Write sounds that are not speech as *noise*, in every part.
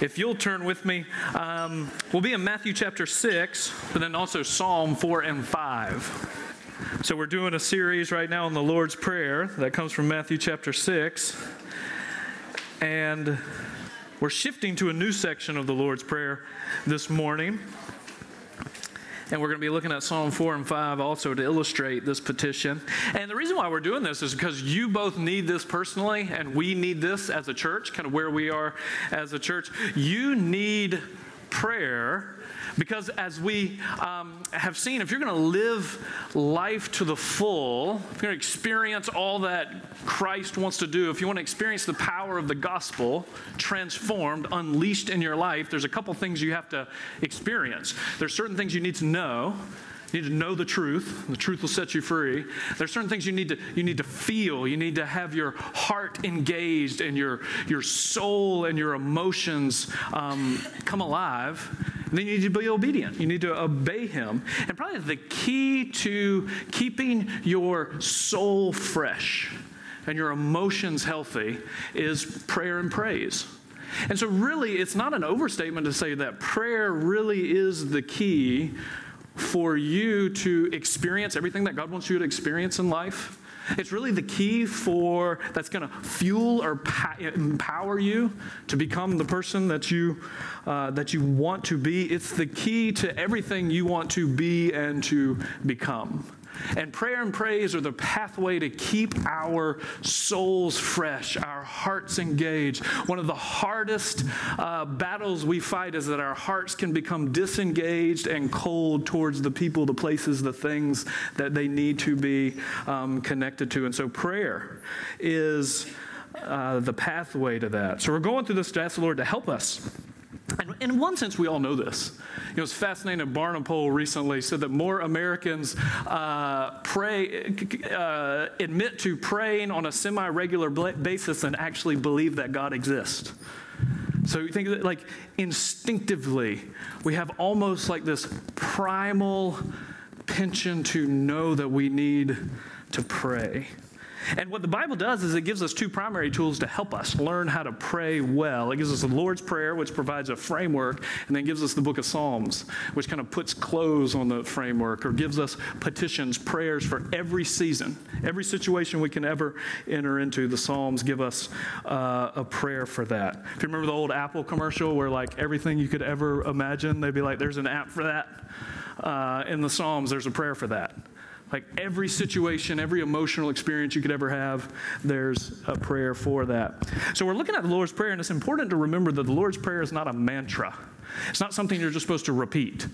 If you'll turn with me, um, we'll be in Matthew chapter 6, but then also Psalm 4 and 5. So we're doing a series right now on the Lord's Prayer that comes from Matthew chapter 6. And we're shifting to a new section of the Lord's Prayer this morning. And we're going to be looking at Psalm 4 and 5 also to illustrate this petition. And the reason why we're doing this is because you both need this personally, and we need this as a church, kind of where we are as a church. You need prayer because as we um, have seen, if you're going to live life to the full, if you're going to experience all that Christ wants to do, if you want to experience the power of the gospel transformed, unleashed in your life, there's a couple things you have to experience. There's certain things you need to know. You need to know the truth. The truth will set you free. There's certain things you need to you need to feel. You need to have your heart engaged and your your soul and your emotions um, come alive. And then you need to be obedient. You need to obey Him. And probably the key to keeping your soul fresh and your emotions healthy is prayer and praise. And so, really, it's not an overstatement to say that prayer really is the key for you to experience everything that God wants you to experience in life. It's really the key for that's going to fuel or empower you to become the person that you uh, that you want to be. It's the key to everything you want to be and to become. And prayer and praise are the pathway to keep our souls fresh, our hearts engaged. One of the hardest uh, battles we fight is that our hearts can become disengaged and cold towards the people, the places, the things that they need to be um, connected to. And so prayer is uh, the pathway to that. So we're going through this to ask the Lord to help us and in one sense, we all know this. You know, it's fascinating. Barna poll recently said that more Americans uh, pray, uh, admit to praying on a semi-regular basis than actually believe that God exists. So you think that, like, instinctively, we have almost like this primal penchant to know that we need to pray. And what the Bible does is it gives us two primary tools to help us learn how to pray well. It gives us the Lord's Prayer, which provides a framework, and then gives us the book of Psalms, which kind of puts clothes on the framework or gives us petitions, prayers for every season, every situation we can ever enter into. The Psalms give us uh, a prayer for that. If you remember the old Apple commercial where, like, everything you could ever imagine, they'd be like, there's an app for that. Uh, in the Psalms, there's a prayer for that. Like every situation, every emotional experience you could ever have, there's a prayer for that. So we're looking at the Lord's Prayer, and it's important to remember that the Lord's Prayer is not a mantra. It's not something you're just supposed to repeat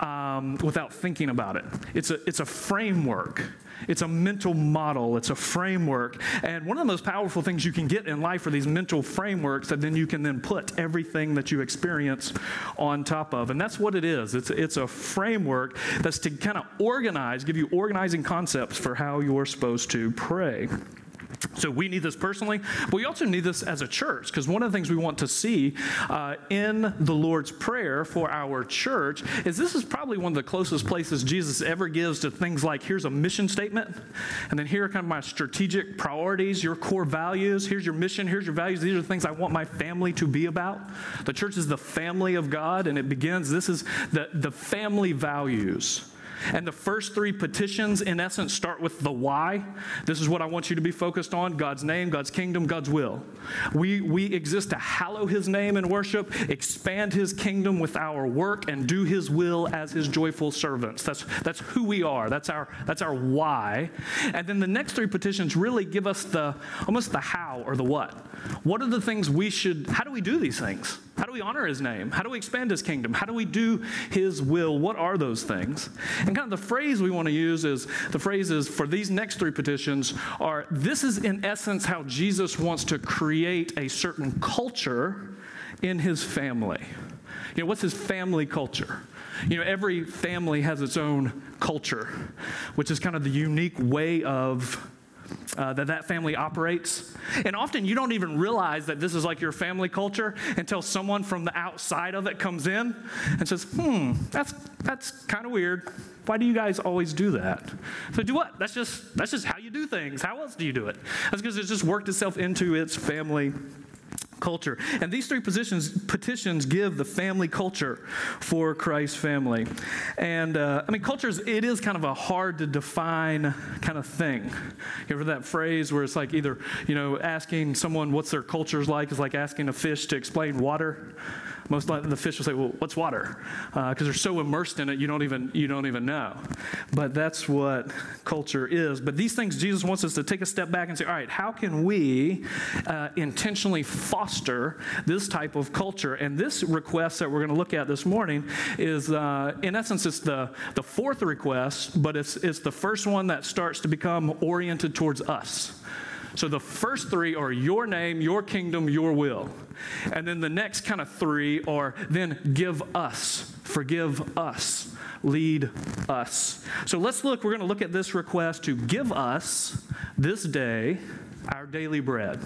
um, without thinking about it. It's a, it's a framework. It's a mental model, it's a framework. And one of the most powerful things you can get in life are these mental frameworks that then you can then put everything that you experience on top of. And that's what it is. It's, it's a framework that's to kind of organize, give you organizing concepts for how you're supposed to pray. So we need this personally, but we also need this as a church because one of the things we want to see uh, in the Lord's Prayer for our church is this is probably one of the closest places Jesus ever gives to things like here's a mission statement, and then here are kind of my strategic priorities, your core values. Here's your mission, here's your values. These are the things I want my family to be about. The church is the family of God, and it begins. This is the the family values. And the first three petitions, in essence, start with the why. This is what I want you to be focused on God's name, God's kingdom, God's will. We, we exist to hallow his name in worship, expand his kingdom with our work, and do his will as his joyful servants. That's, that's who we are. That's our, that's our why. And then the next three petitions really give us the almost the how or the what. What are the things we should, how do we do these things? How do we honor his name? How do we expand his kingdom? How do we do his will? What are those things? And kind of the phrase we want to use is the phrase is for these next three petitions are this is in essence how Jesus wants to create a certain culture in his family. You know, what's his family culture? You know, every family has its own culture, which is kind of the unique way of uh, that that family operates. And often you don't even realize that this is like your family culture until someone from the outside of it comes in and says, hmm, that's, that's kind of weird. Why do you guys always do that? So do what? That's just, that's just how you do things. How else do you do it? That's because it's just worked itself into its family culture. And these three positions, petitions give the family culture for Christ's family. And uh, I mean, cultures, it is kind of a hard to define kind of thing. You ever that phrase where it's like either, you know, asking someone what's their culture's like is like asking a fish to explain water most likely the fish will say, "Well, what's water?" Because uh, they're so immersed in it, you don't even you don't even know. But that's what culture is. But these things, Jesus wants us to take a step back and say, "All right, how can we uh, intentionally foster this type of culture?" And this request that we're going to look at this morning is, uh, in essence, it's the the fourth request, but it's it's the first one that starts to become oriented towards us. So the first three are your name, your kingdom, your will. And then the next kind of three are then give us, forgive us, lead us. So let's look, we're going to look at this request to give us this day our daily bread.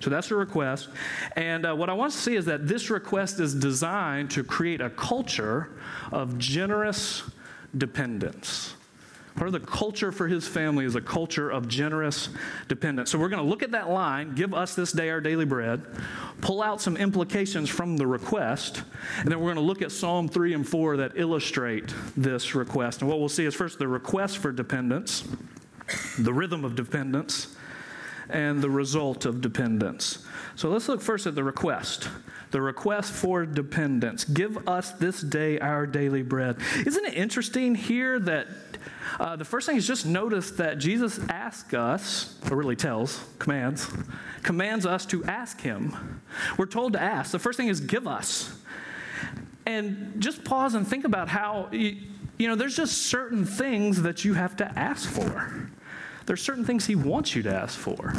So that's a request. And uh, what I want to see is that this request is designed to create a culture of generous dependence. Part of the culture for his family is a culture of generous dependence. So we're going to look at that line, give us this day our daily bread, pull out some implications from the request, and then we're going to look at Psalm 3 and 4 that illustrate this request. And what we'll see is first the request for dependence, the rhythm of dependence, and the result of dependence. So let's look first at the request. The request for dependence. Give us this day our daily bread. Isn't it interesting here that uh, the first thing is just notice that Jesus asks us, or really tells, commands, commands us to ask him. We're told to ask. The first thing is give us. And just pause and think about how, you, you know, there's just certain things that you have to ask for. There's certain things he wants you to ask for.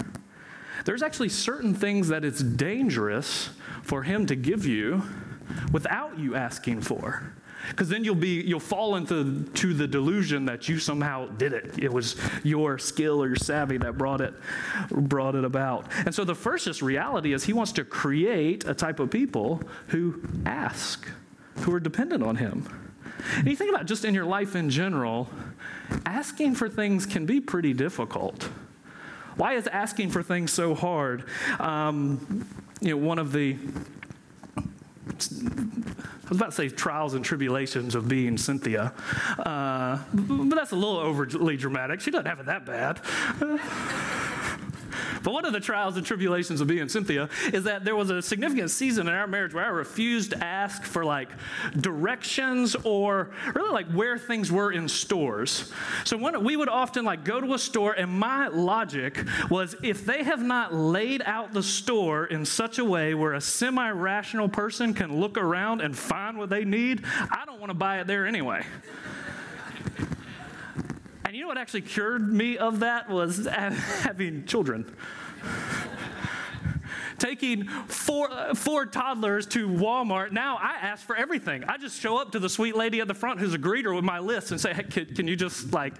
There's actually certain things that it's dangerous for him to give you without you asking for because then you'll be you'll fall into to the delusion that you somehow did it. It was your skill or your savvy that brought it brought it about. And so the first just reality is he wants to create a type of people who ask who are dependent on him. And you think about just in your life in general asking for things can be pretty difficult. Why is asking for things so hard? Um, you know one of the I was about to say trials and tribulations of being Cynthia, uh, but that's a little overly dramatic. She doesn't have it that bad. But one of the trials and tribulations of being Cynthia is that there was a significant season in our marriage where I refused to ask for like directions or really like where things were in stores. So we would often like go to a store, and my logic was if they have not laid out the store in such a way where a semi rational person can look around and find what they need, I don't want to buy it there anyway. You know what actually cured me of that was *laughs* having children. Taking four, four toddlers to Walmart. Now I ask for everything. I just show up to the sweet lady at the front who's a greeter with my list and say, hey, can, can you just like,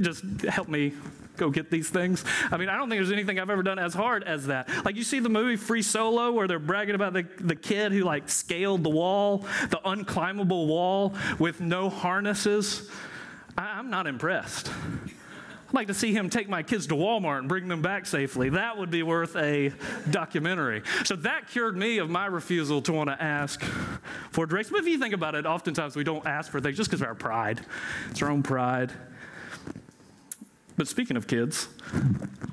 just help me go get these things. I mean, I don't think there's anything I've ever done as hard as that. Like, you see the movie Free Solo where they're bragging about the, the kid who, like, scaled the wall, the unclimbable wall with no harnesses. I, am not impressed. I'd like to see him take my kids to Walmart and bring them back safely. That would be worth a documentary. So that cured me of my refusal to want to ask for directions. But if you think about it, oftentimes we don't ask for things just because of our pride. It's our own pride. But speaking of kids,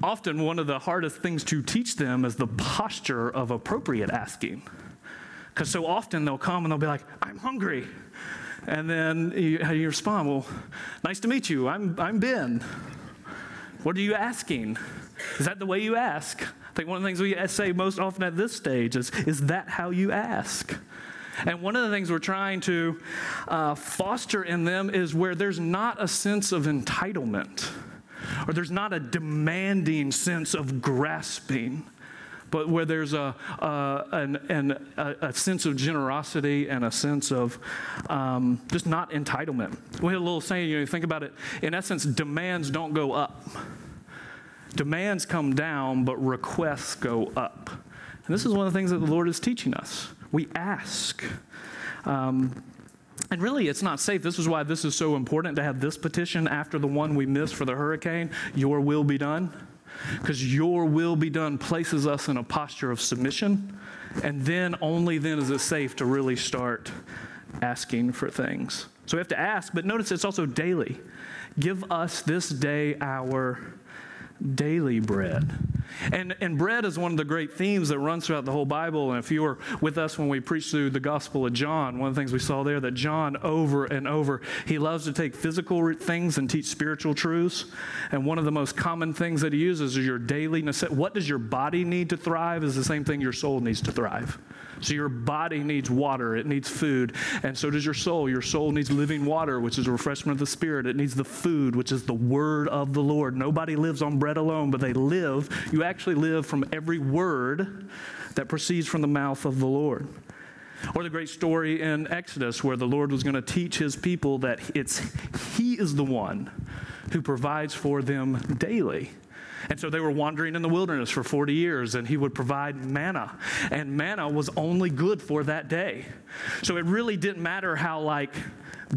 often one of the hardest things to teach them is the posture of appropriate asking. Because so often they'll come and they'll be like, I'm hungry. And then you, you respond? Well, nice to meet you. I'm, I'm Ben. What are you asking? Is that the way you ask? I think one of the things we say most often at this stage is, is that how you ask? And one of the things we're trying to uh, foster in them is where there's not a sense of entitlement or there's not a demanding sense of grasping but where there's a, uh, an, an, a, a, sense of generosity and a sense of um, just not entitlement. We had a little saying, you know, think about it. In essence, demands don't go up. Demands come down, but requests go up. And this is one of the things that the Lord is teaching us. We ask. Um, and really, it's not safe. This is why this is so important to have this petition after the one we missed for the hurricane Your will be done Because your will be done places us in a posture of submission, and then only then is it safe to really start asking for things. So we have to ask, but notice it's also daily. Give us this day our daily bread. And, and bread is one of the great themes that runs throughout the whole Bible. And if you were with us when we preached through the Gospel of John, one of the things we saw there that John, over and over, he loves to take physical things and teach spiritual truths. And one of the most common things that he uses is your daily necessity. What does your body need to thrive? Is the same thing your soul needs to thrive. So your body needs water, it needs food, and so does your soul. Your soul needs living water, which is a refreshment of the spirit. It needs the food, which is the word of the Lord. Nobody lives on bread alone, but they live. You actually live from every word that proceeds from the mouth of the Lord. Or the great story in Exodus where the Lord was going to teach his people that it's he is the one who provides for them daily. And so they were wandering in the wilderness for 40 years, and he would provide manna. And manna was only good for that day. So it really didn't matter how, like,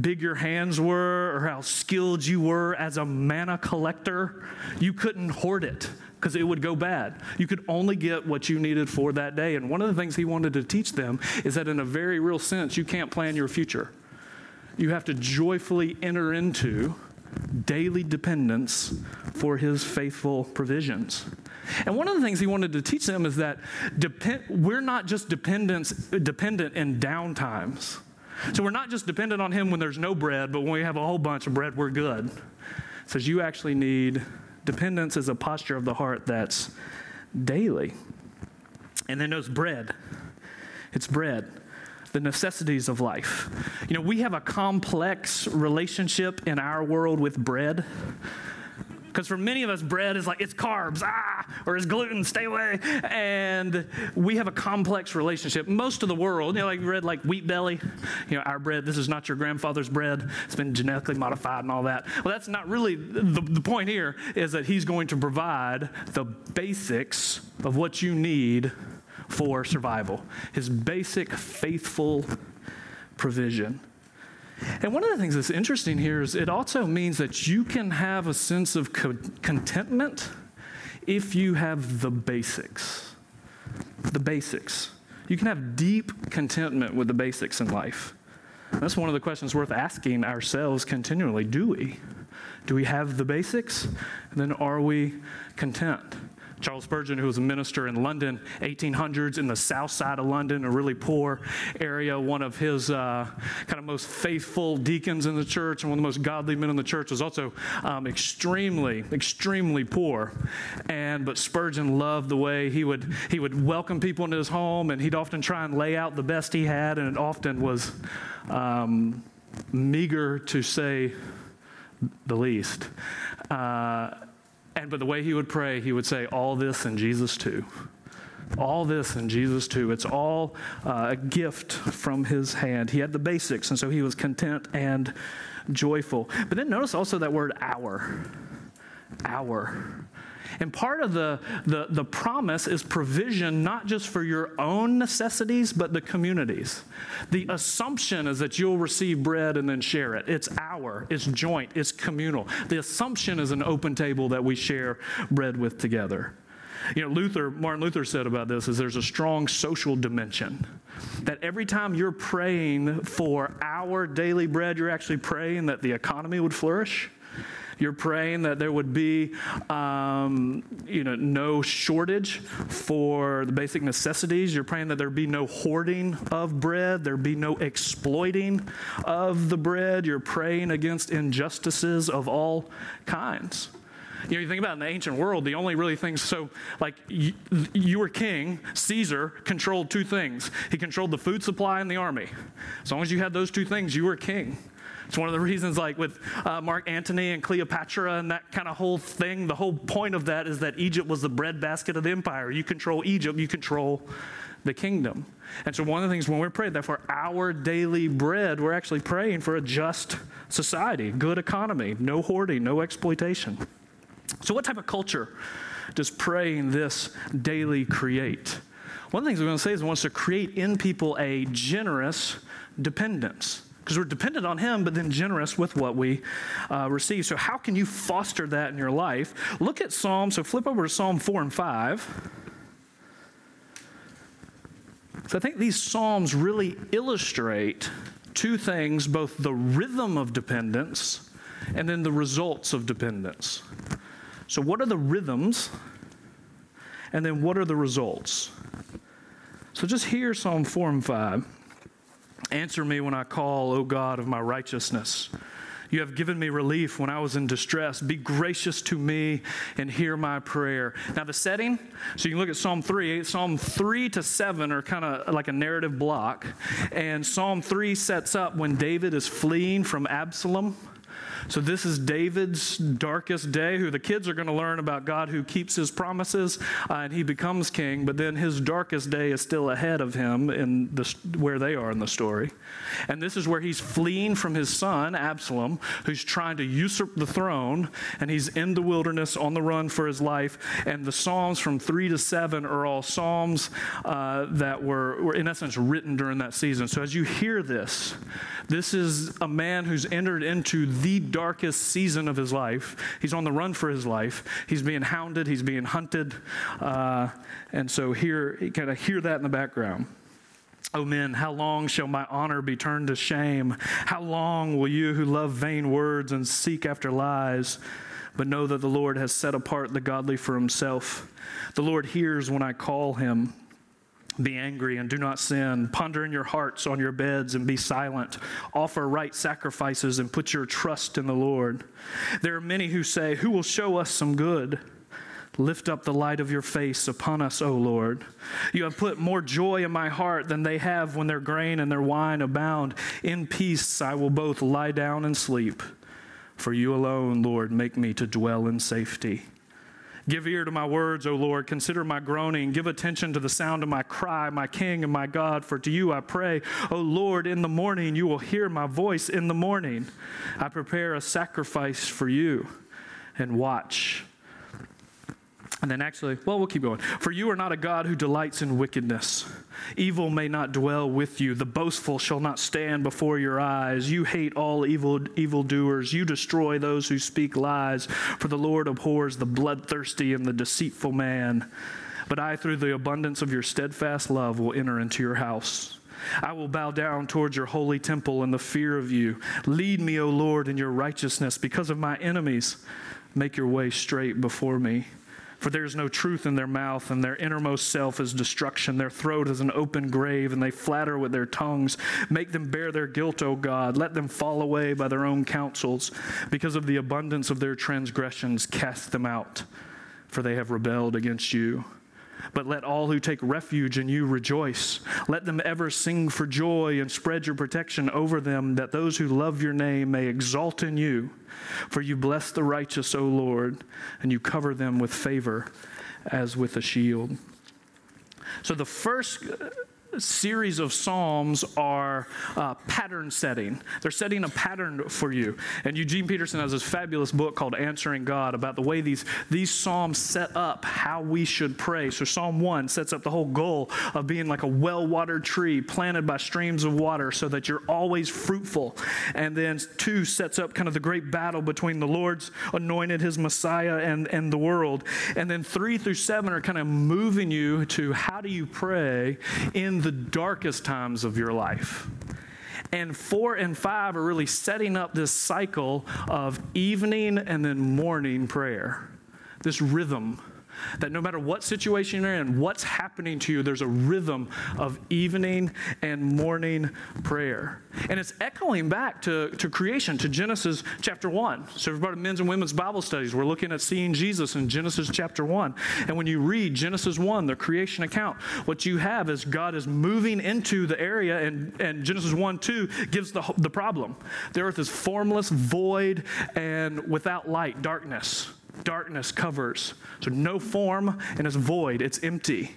big your hands were or how skilled you were as a manna collector. You couldn't hoard it because it would go bad. You could only get what you needed for that day. And one of the things he wanted to teach them is that, in a very real sense, you can't plan your future. You have to joyfully enter into daily dependence for his faithful provisions. And one of the things he wanted to teach them is that depend, we're not just dependents, dependent in downtimes. So we're not just dependent on him when there's no bread, but when we have a whole bunch of bread, we're good. It says you actually need dependence as a posture of the heart that's daily. And then there's bread. It's bread the necessities of life. You know, we have a complex relationship in our world with bread. Because for many of us, bread is like, it's carbs, ah, or it's gluten, stay away. And we have a complex relationship. Most of the world, you know, like bread like wheat belly, you know, our bread, this is not your grandfather's bread. It's been genetically modified and all that. Well, that's not really the, the point here, is that he's going to provide the basics of what you need for survival, his basic faithful provision. And one of the things that's interesting here is it also means that you can have a sense of co- contentment if you have the basics. The basics. You can have deep contentment with the basics in life. That's one of the questions worth asking ourselves continually. Do we? Do we have the basics? And then are we content? Charles Spurgeon, who was a minister in London, 1800s, in the south side of London, a really poor area. One of his uh, kind of most faithful deacons in the church and one of the most godly men in the church was also um, extremely, extremely poor. And but Spurgeon loved the way he would he would welcome people into his home, and he'd often try and lay out the best he had, and it often was um, meager to say the least. Uh, and but the way he would pray, he would say, All this in Jesus too. All this in Jesus too. It's all uh, a gift from his hand. He had the basics, and so he was content and joyful. But then notice also that word our. Our. And part of the, the, the promise is provision not just for your own necessities, but the communities. The assumption is that you'll receive bread and then share it. It's our, it's joint, it's communal. The assumption is an open table that we share bread with together. You know, Luther, Martin Luther said about this is there's a strong social dimension. That every time you're praying for our daily bread, you're actually praying that the economy would flourish you're praying that there would be, um, you know, no shortage for the basic necessities. You're praying that there be no hoarding of bread. There be no exploiting of the bread. You're praying against injustices of all kinds. You know, you think about in the ancient world, the only really things, so like you, you, were king, Caesar controlled two things. He controlled the food supply and the army. As long as you had those two things, you were king. It's one of the *laughs* reasons, like with uh, Mark Antony and Cleopatra and that kind of whole thing, the whole point of that is that Egypt was the breadbasket of the empire. You control Egypt, you control the kingdom. And so, one of the things when we're praying that for our daily bread, we're actually praying for a just society, good economy, no hoarding, no exploitation. So, what type of culture does praying this daily create? One of the things we're going to say is it wants to create in people a generous dependence because we're dependent on Him, but then generous with what we uh, receive. So, how can you foster that in your life? Look at Psalm, so flip over to Psalm 4 and 5. So, I think these Psalms really illustrate two things both the rhythm of dependence and then the results of dependence. So, what are the rhythms? And then, what are the results? So, just hear Psalm 4 and 5. Answer me when I call, O God of my righteousness. You have given me relief when I was in distress. Be gracious to me and hear my prayer. Now, the setting, so you can look at Psalm 3. Psalm 3 to 7 are kind of like a narrative block. And Psalm 3 sets up when David is fleeing from Absalom so, this is David's darkest day, who the kids are going to learn about God who keeps his promises uh, and he becomes king, but then his darkest day is still ahead of him in the, where they are in the story. And this is where he's fleeing from his son, Absalom, who's trying to usurp the throne, and he's in the wilderness on the run for his life. And the Psalms from 3 to 7 are all Psalms uh, that were, were, in essence, written during that season. So, as you hear this, this is a man who's entered into the darkest season of his life. He's on the run for his life. He's being hounded, he's being hunted. Uh, and so here, you kind of hear that in the background. O men, how long shall my honor be turned to shame? How long will you who love vain words and seek after lies? But know that the Lord has set apart the godly for himself. The Lord hears when I call him. Be angry and do not sin. Ponder in your hearts on your beds and be silent. Offer right sacrifices and put your trust in the Lord. There are many who say, Who will show us some good? Lift up the light of your face upon us, O Lord. You have put more joy in my heart than they have when their grain and their wine abound. In peace I will both lie down and sleep. For you alone, Lord, make me to dwell in safety. Give ear to my words, O Lord. Consider my groaning. Give attention to the sound of my cry, my King and my God. For to you I pray, O Lord, in the morning you will hear my voice. In the morning I prepare a sacrifice for you and watch and then actually, well, we'll keep going. For you are not a God who delights in wickedness. Evil may not dwell with you. The boastful shall not stand before your eyes. You hate all evil evildoers. You destroy those who speak lies. For the Lord abhors the bloodthirsty and the deceitful man. But I, through the abundance of your steadfast love, will enter into your house. I will bow down towards your holy temple in the fear of you. Lead me, O Lord, in your righteousness because of my enemies. Make your way straight before me. For there is no truth in their mouth, and their innermost self is destruction. Their throat is an open grave, and they flatter with their tongues. Make them bear their guilt, O God. Let them fall away by their own counsels. Because of the abundance of their transgressions, cast them out, for they have rebelled against you. But let all who take refuge in you rejoice. Let them ever sing for joy and spread your protection over them, that those who love your name may exalt in you. For you bless the righteous, O Lord, and you cover them with favor as with a shield. So the first series of Psalms are uh, pattern setting. They're setting a pattern for you. And Eugene Peterson has this fabulous book called Answering God about the way these, these Psalms set up how we should pray. So, Psalm 1 sets up the whole goal of being like a well watered tree planted by streams of water so that you're always fruitful. And then 2 sets up kind of the great battle between the Lord's anointed, his Messiah, and, and the world. And then 3 through 7 are kind of moving you to how do you pray in the darkest times of your life. And four and five are really setting up this cycle of evening and then morning prayer, this rhythm that no matter what situation you're in, what's happening to you, there's a rhythm of evening and morning prayer. And it's echoing back to, to creation, to Genesis chapter 1. So, everybody, men's and women's Bible studies, we're looking at seeing Jesus in Genesis chapter 1. And when you read Genesis 1, the creation account, what you have is God is moving into the area, and, and Genesis 1 2 gives the, the problem. The earth is formless, void, and without light, darkness darkness covers. So no form and it's void, it's empty.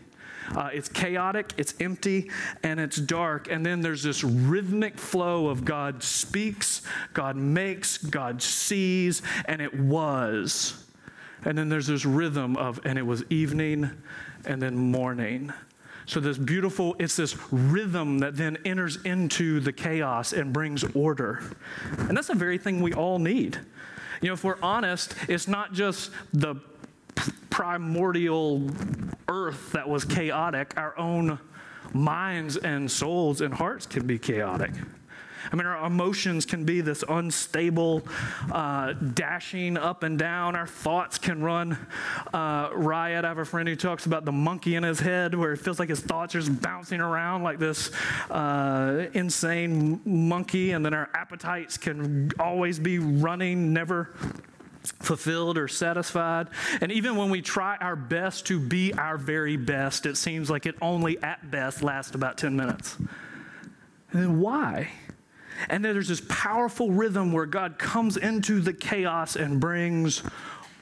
Uh, it's chaotic, it's empty, and it's dark. And then there's this rhythmic flow of God speaks, God makes, God sees, and it was. And then there's this rhythm of, and it was evening and then morning. So, this beautiful, it's this rhythm that then enters into the chaos and brings order. And that's the very thing we all need. You know, if we're honest, it's not just the primordial earth that was chaotic, our own minds and souls and hearts can be chaotic. I mean, our emotions can be this unstable, uh, dashing up and down. Our thoughts can run uh, riot. I have a friend who talks about the monkey in his head, where it feels like his thoughts are just bouncing around like this uh, insane monkey. And then our appetites can always be running, never fulfilled or satisfied. And even when we try our best to be our very best, it seems like it only at best lasts about 10 minutes. And then why? And there's this powerful rhythm where God comes into the chaos and brings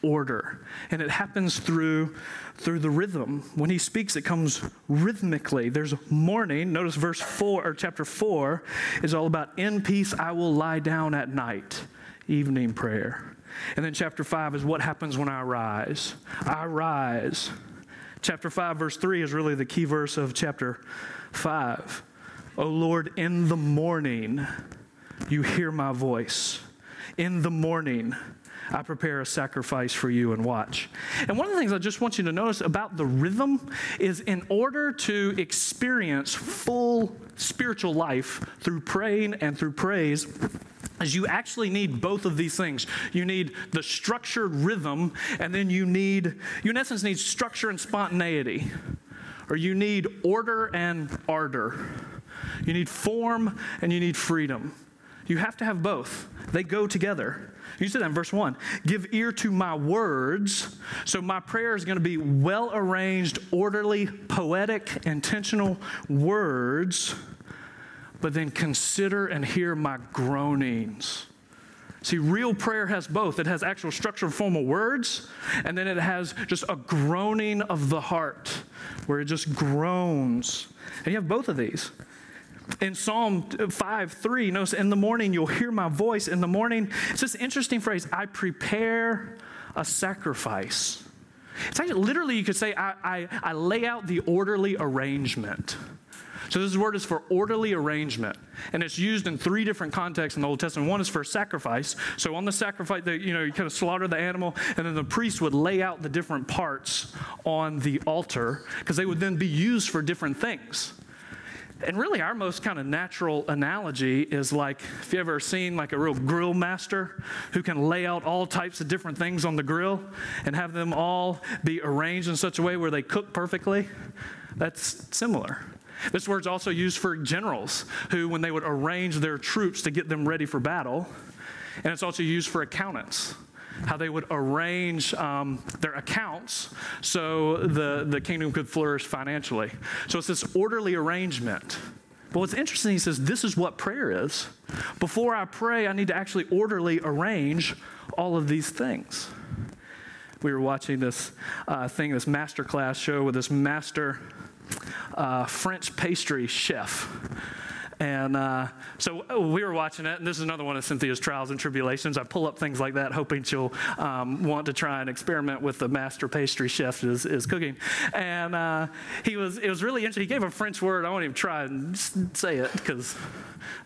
order. And it happens through through the rhythm. When he speaks, it comes rhythmically. There's morning. Notice verse 4 or chapter 4 is all about in peace I will lie down at night, evening prayer. And then chapter 5 is what happens when I rise. I rise. Chapter 5 verse 3 is really the key verse of chapter 5. O Lord, in the morning you hear my voice. In the morning, I prepare a sacrifice for you and watch. And one of the things I just want you to notice about the rhythm is in order to experience full spiritual life through praying and through praise, is you actually need both of these things. You need the structured rhythm, and then you need, you in essence need structure and spontaneity, or you need order and ardor. You need form and you need freedom. You have to have both, they go together. You said that in verse 1. Give ear to my words. So my prayer is going to be well arranged, orderly, poetic, intentional words. But then consider and hear my groanings. See, real prayer has both. It has actual structured formal words, and then it has just a groaning of the heart, where it just groans. And you have both of these in Psalm 5 3, notice, in the morning you'll hear my voice. In the morning, it's this interesting phrase I prepare a sacrifice. It's actually literally, you could say, I, I, I lay out the orderly arrangement. So this word is for orderly arrangement, and it's used in three different contexts in the Old Testament. One is for sacrifice. So on the sacrifice, you know, you kind of slaughter the animal, and then the priest would lay out the different parts on the altar because they would then be used for different things. And really, our most kind of natural analogy is like if you ever seen like a real grill master who can lay out all types of different things on the grill and have them all be arranged in such a way where they cook perfectly. That's similar. This word's also used for generals who, when they would arrange their troops to get them ready for battle, and it's also used for accountants how they would arrange um, their accounts so the, the kingdom could flourish financially. So it's this orderly arrangement. But what's interesting, he says, this is what prayer is. Before I pray, I need to actually orderly arrange all of these things. We were watching this uh, thing, this master class show with this master uh, French pastry chef and uh, so oh, we were watching it, and this is another one of Cynthia's trials and tribulations. I pull up things like that, hoping she'll um, want to try and experiment with the master pastry chef is, is cooking. And uh, he was, it was really interesting. He gave a French word. I won't even try and say it because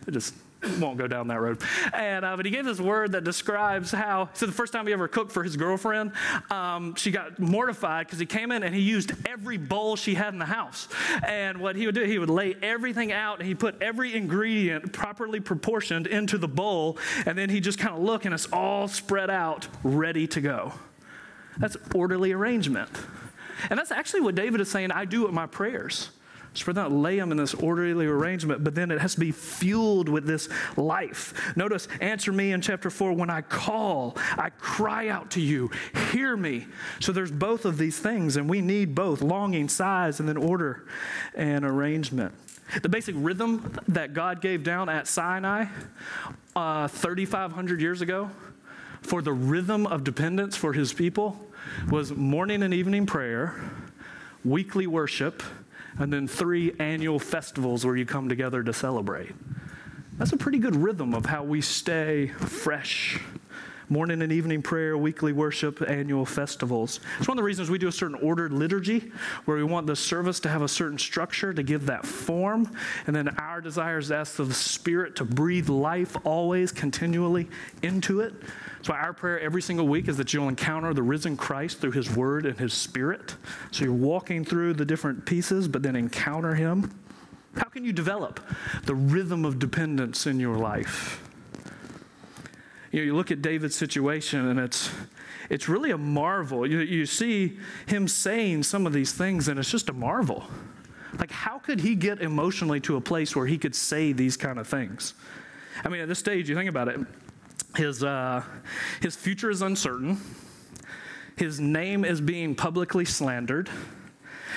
it just won't go down that road. And uh, but he gave this word that describes how. So the first time he ever cooked for his girlfriend, um, she got mortified because he came in and he used every bowl she had in the house. And what he would do, he would lay everything out and he put every ingredient properly proportioned into the bowl, and then he just kind of look and it's all spread out, ready to go. That's orderly arrangement. And that's actually what David is saying I do with my prayers. Spread out, lay them in this orderly arrangement, but then it has to be fueled with this life. Notice, answer me in chapter 4 when I call, I cry out to you, hear me. So there's both of these things, and we need both longing, sighs, and then order and arrangement. The basic rhythm that God gave down at Sinai uh, 3,500 years ago for the rhythm of dependence for his people was morning and evening prayer, weekly worship, and then three annual festivals where you come together to celebrate. That's a pretty good rhythm of how we stay fresh morning and evening prayer, weekly worship, annual festivals. It's one of the reasons we do a certain ordered liturgy where we want the service to have a certain structure to give that form. And then our desire is to ask the Spirit to breathe life always, continually into it. So, our prayer every single week is that you'll encounter the risen Christ through his word and his spirit. So, you're walking through the different pieces, but then encounter him. How can you develop the rhythm of dependence in your life? You know, you look at David's situation and it's it's really a marvel. You, you see him saying some of these things and it's just a marvel. Like how could he get emotionally to a place where he could say these kind of things? I mean, at this stage, you think about it, his uh, his future is uncertain. His name is being publicly slandered.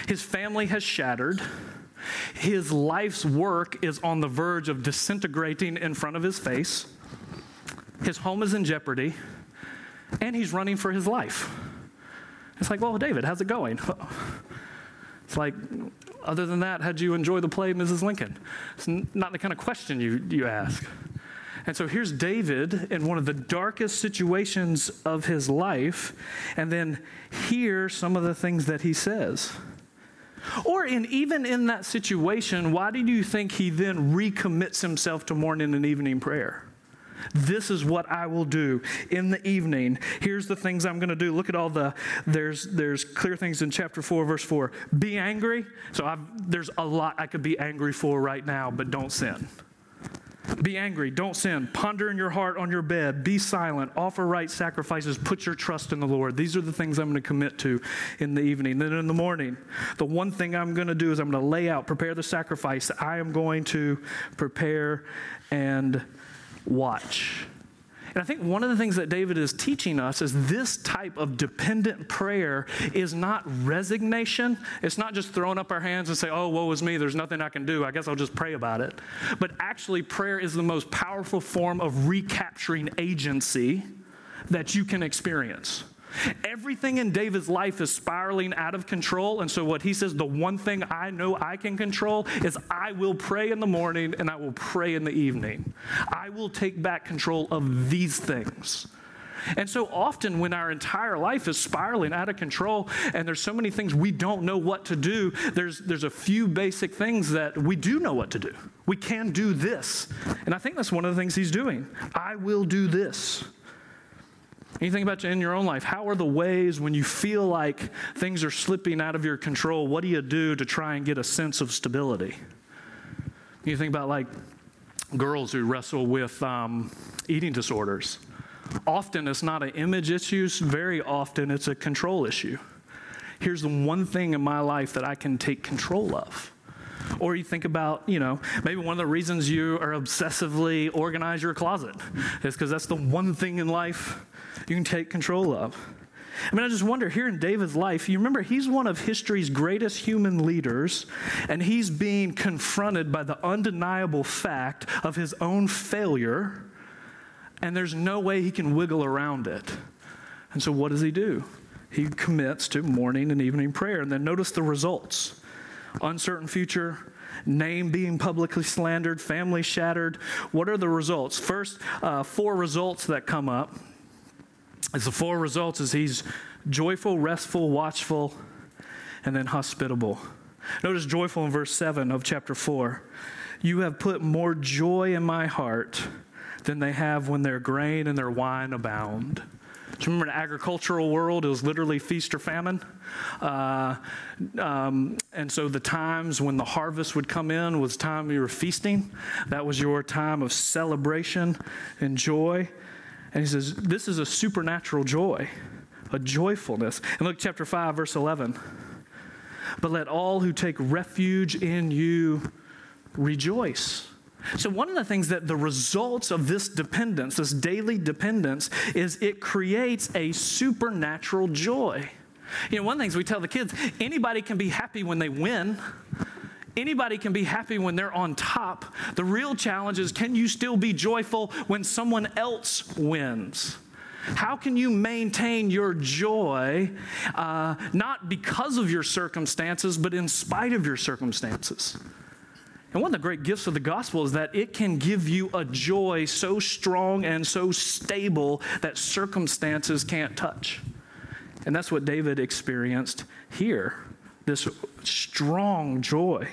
His family has shattered. His life's work is on the verge of disintegrating in front of his face. His home is in jeopardy, and he's running for his life. It's like, well, David, how's it going? *laughs* It's like, other than that, how'd you enjoy the play, Mrs. Lincoln? It's not the kind of question you, you ask. And so here's David in one of the darkest situations of his life, and then hear some of the things that he says. Or in even in that situation, why do you think he then recommits himself to morning and evening prayer? This is what I will do in the evening. Here's the things I'm going to do. Look at all the there's there's clear things in chapter 4 verse 4. Be angry. So I've, there's a lot I could be angry for right now, but don't sin. Be angry, don't sin. Ponder in your heart on your bed. Be silent. Offer right sacrifices. Put your trust in the Lord. These are the things I'm going to commit to in the evening. Then in the morning, the one thing I'm going to do is I'm going to lay out, prepare the sacrifice. I am going to prepare and watch. And I think one of the things that David is teaching us is this type of dependent prayer is not resignation. It's not just throwing up our hands and say, oh, woe is me, there's nothing I can do. I guess I'll just pray about it. But actually, prayer is the most powerful form of recapturing agency that you can experience. Everything in David's life is spiraling out of control. And so, what he says, the one thing I know I can control is I will pray in the morning and I will pray in the evening. I will take back control of these things. And so often, when our entire life is spiraling out of control and there's so many things we don't know what to do, there's, there's a few basic things that we do know what to do. We can do this. And I think that's one of the things he's doing. I will do this. You think about in your own life. How are the ways when you feel like things are slipping out of your control? What do you do to try and get a sense of stability? You think about like girls who wrestle with um, eating disorders. Often it's not an image issue, very often it's a control issue. Here's the one thing in my life that I can take control of. Or you think about, you know, maybe one of the reasons you are obsessively organize your closet is because that's the one thing in life you can take control of. I mean, I just wonder here in David's life, you remember he's one of history's greatest human leaders, and he's being confronted by the undeniable fact of his own failure, and there's no way he can wiggle around it. And so, what does he do? He commits to morning and evening prayer. And then notice the results uncertain future, name being publicly slandered, family shattered. What are the results? First, uh, four results that come up as the four results is he's joyful, restful, watchful, and then hospitable. Notice joyful in verse 7 of chapter 4. You have put more joy in my heart than they have when their grain and their wine abound. Do you remember in agricultural world, it was literally feast or famine? Uh, um, and so the times when the harvest would come in was time you were feasting. That was your time of celebration and joy. And he says, This is a supernatural joy, a joyfulness. And look, chapter 5, verse 11. But let all who take refuge in you rejoice. So, one of the things that the results of this dependence, this daily dependence, is it creates a supernatural joy. You know, one of the things we tell the kids anybody can be happy when they win. Anybody can be happy when they're on top. The real challenge is can you still be joyful when someone else wins? How can you maintain your joy uh, not because of your circumstances, but in spite of your circumstances? And one of the great gifts of the gospel is that it can give you a joy so strong and so stable that circumstances can't touch. And that's what David experienced here this strong joy.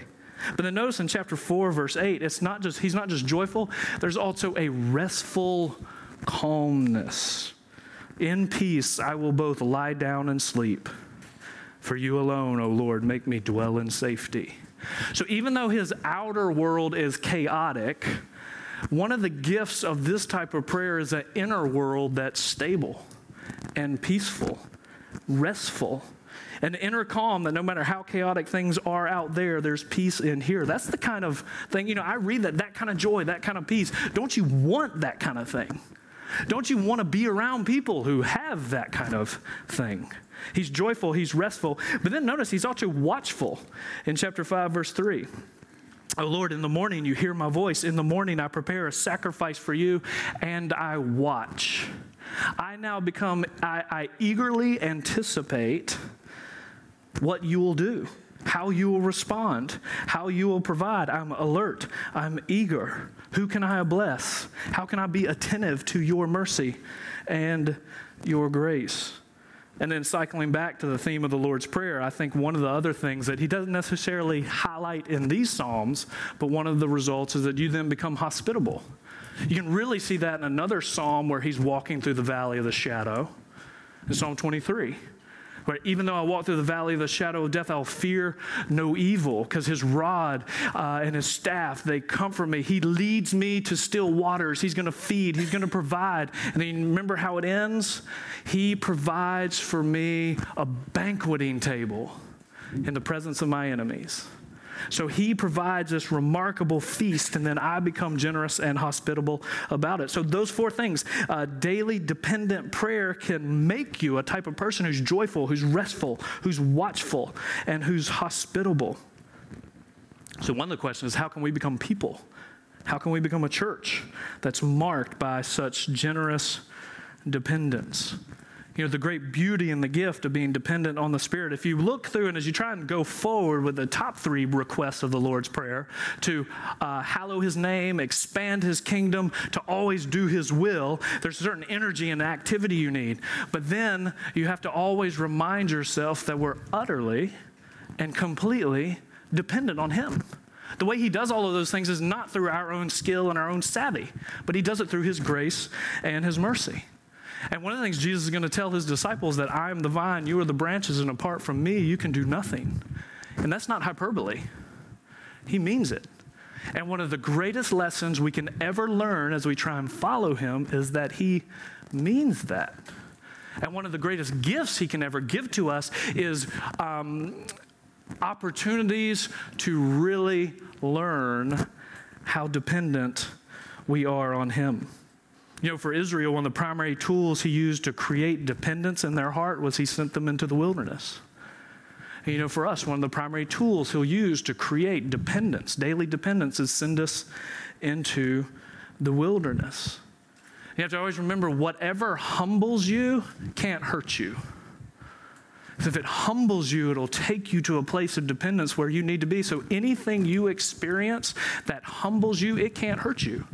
But then notice in chapter 4, verse 8, it's not just, he's not just joyful, there's also a restful calmness. In peace I will both lie down and sleep. For you alone, O Lord, make me dwell in safety. So even though his outer world is chaotic, one of the gifts of this type of prayer is an inner world that's stable and peaceful, restful, an inner calm that no matter how chaotic things are out there, there's peace in here. That's the kind of thing, you know, I read that, that kind of joy, that kind of peace. Don't you want that kind of thing? Don't you want to be around people who have that kind of thing? He's joyful, he's restful. But then notice he's also watchful in chapter 5, verse 3. Oh Lord, in the morning you hear my voice. In the morning I prepare a sacrifice for you and I watch. I now become, I, I eagerly anticipate what you will do, how you will respond, how you will provide. I'm alert, I'm eager. Who can I bless? How can I be attentive to your mercy and your grace? And then cycling back to the theme of the Lord's Prayer, I think one of the other things that he doesn't necessarily highlight in these Psalms, but one of the results is that you then become hospitable. You can really see that in another psalm where he's walking through the valley of the shadow, in Psalm 23. Where even though I walk through the valley of the shadow of death, I'll fear no evil because his rod uh, and his staff, they comfort me. He leads me to still waters. He's going to feed, he's going to provide. And then remember how it ends? He provides for me a banqueting table in the presence of my enemies. So he provides this remarkable feast, and then I become generous and hospitable about it. So, those four things uh, daily dependent prayer can make you a type of person who's joyful, who's restful, who's watchful, and who's hospitable. So, one of the questions is how can we become people? How can we become a church that's marked by such generous dependence? You know, the great beauty and the gift of being dependent on the Spirit. If you look through and as you try and go forward with the top three requests of the Lord's Prayer to uh, hallow His name, expand His kingdom, to always do His will, there's a certain energy and activity you need. But then you have to always remind yourself that we're utterly and completely dependent on Him. The way he does all of those things is not through our own skill and our own savvy, but he does it through his grace and his mercy. And one of the things Jesus is going to tell his disciples that I am the vine, you are the branches, and apart from me, you can do nothing. And that's not hyperbole. He means it. And one of the greatest lessons we can ever learn as we try and follow him is that he means that. And one of the greatest gifts he can ever give to us is um, opportunities to really learn how dependent we are on him. You know, for Israel, one of the primary tools he used to create dependence in their heart was he sent them into the wilderness. And, you know, for us, one of the primary tools he'll use to create dependence, daily dependence, is send us into the wilderness. You have to always remember whatever humbles you can't hurt you. If it humbles you, it'll take you to a place of dependence where you need to be. So anything you experience that humbles you, it can't hurt you.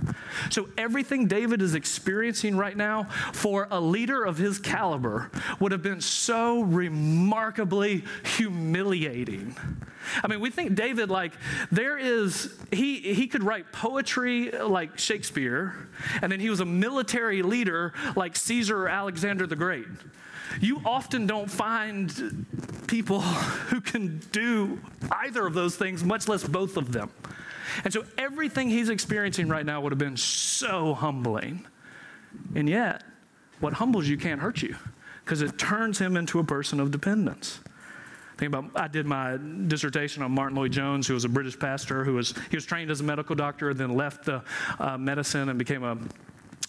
So everything David is experiencing right now for a leader of his caliber would have been so remarkably humiliating. I mean, we think David, like, there is, he, he could write poetry like Shakespeare, and then he was a military leader like Caesar or Alexander the Great. You often don't find people *laughs* who can do either of those things, much less both of them. And so everything he's experiencing right now would have been so humbling. And yet, what humbles you can't hurt you because it turns him into a person of dependence. Think about I did my dissertation on Martyn Lloyd-Jones, who was a British pastor who was he was trained as a medical doctor, and then left the uh, medicine and became a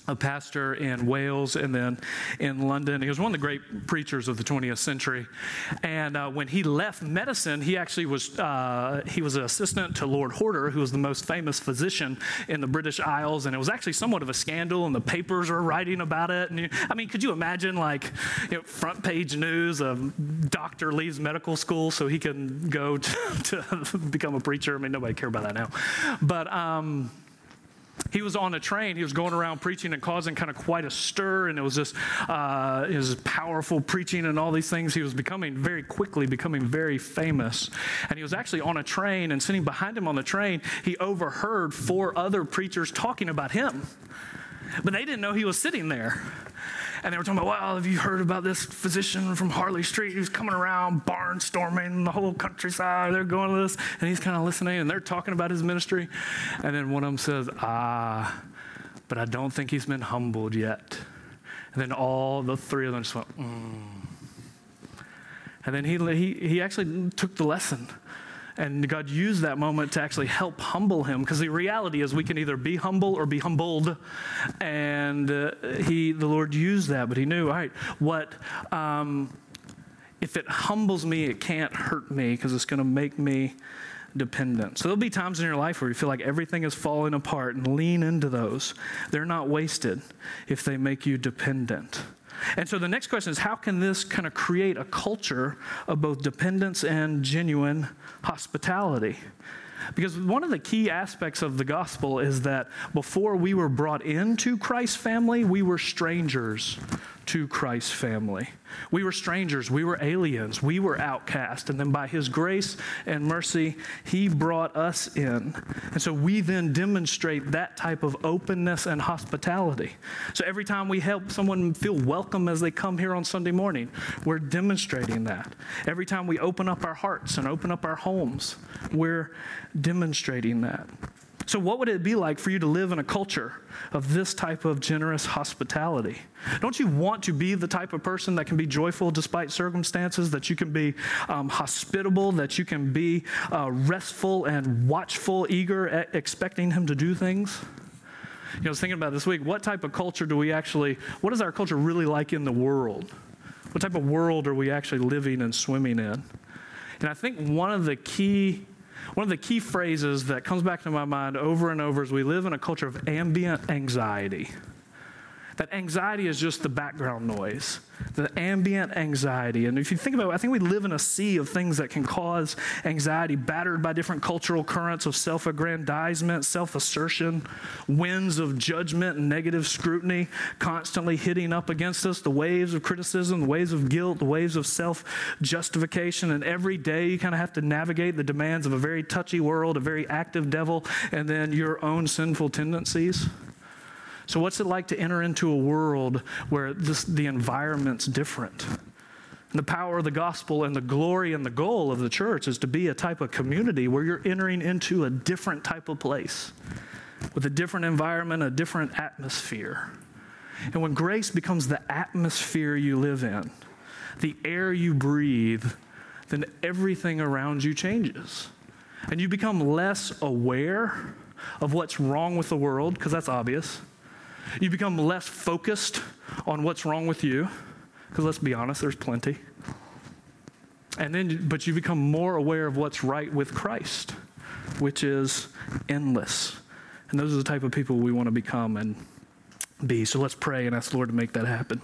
a pastor in Wales and then in London. He was one of the great preachers of the 20th century. And uh, when he left medicine, he actually was uh, he was an assistant to Lord Horder, who was the most famous physician in the British Isles. And it was actually somewhat of a scandal, and the papers were writing about it. And you, I mean, could you imagine like you know, front page news: a doctor leaves medical school so he can go *laughs* to, to become a preacher? I mean, nobody care about that now, but. Um, he was on a train. He was going around preaching and causing kind of quite a stir, and it was just uh, his powerful preaching and all these things. He was becoming very quickly becoming very famous, and he was actually on a train. And sitting behind him on the train, he overheard four other preachers talking about him, but they didn't know he was sitting there. And they were talking about, well, have you heard about this physician from Harley Street who's coming around barnstorming the whole countryside? They're going to this. And he's kind of listening and they're talking about his ministry. And then one of them says, ah, but I don't think he's been humbled yet. And then all the three of them just went, mm. And then he, he, he actually took the lesson. And God used that moment to actually help humble him because the reality is we can either be humble or be humbled. And uh, he, the Lord used that, but he knew, all right, what, um, if it humbles me, it can't hurt me because it's going to make me dependent. So there'll be times in your life where you feel like everything is falling apart and lean into those. They're not wasted if they make you dependent. And so the next question is how can this kind of create a culture of both dependence and genuine hospitality? Because one of the key aspects of the gospel is that before we were brought into Christ's family, we were strangers to Christ's family. We were strangers, we were aliens, we were outcast. And then by his grace and mercy, he brought us in. And so we then demonstrate that type of openness and hospitality. So every time we help someone feel welcome as they come here on Sunday morning, we're demonstrating that. Every time we open up our hearts and open up our homes, we're demonstrating that. So, what would it be like for you to live in a culture of this type of generous hospitality? Don't you want to be the type of person that can be joyful despite circumstances, that you can be um, hospitable, that you can be uh, restful and watchful, eager, expecting Him to do things? You know, I was thinking about this week, what type of culture do we actually, what is our culture really like in the world? What type of world are we actually living and swimming in? And I think one of the key one of the key phrases that comes back to my mind over and over is we live in a culture of ambient anxiety. That anxiety is just the background noise, the ambient anxiety. And if you think about it, I think we live in a sea of things that can cause anxiety, battered by different cultural currents of self aggrandizement, self assertion, winds of judgment and negative scrutiny constantly hitting up against us, the waves of criticism, the waves of guilt, the waves of self justification. And every day you kind of have to navigate the demands of a very touchy world, a very active devil, and then your own sinful tendencies. So, what's it like to enter into a world where this, the environment's different? And the power of the gospel and the glory and the goal of the church is to be a type of community where you're entering into a different type of place with a different environment, a different atmosphere. And when grace becomes the atmosphere you live in, the air you breathe, then everything around you changes. And you become less aware of what's wrong with the world, because that's obvious. You become less focused on what's wrong with you, because let's be honest, there's plenty. And then, but you become more aware of what's right with Christ, which is endless. And those are the type of people we want to become and be. So let's pray and ask the Lord to make that happen.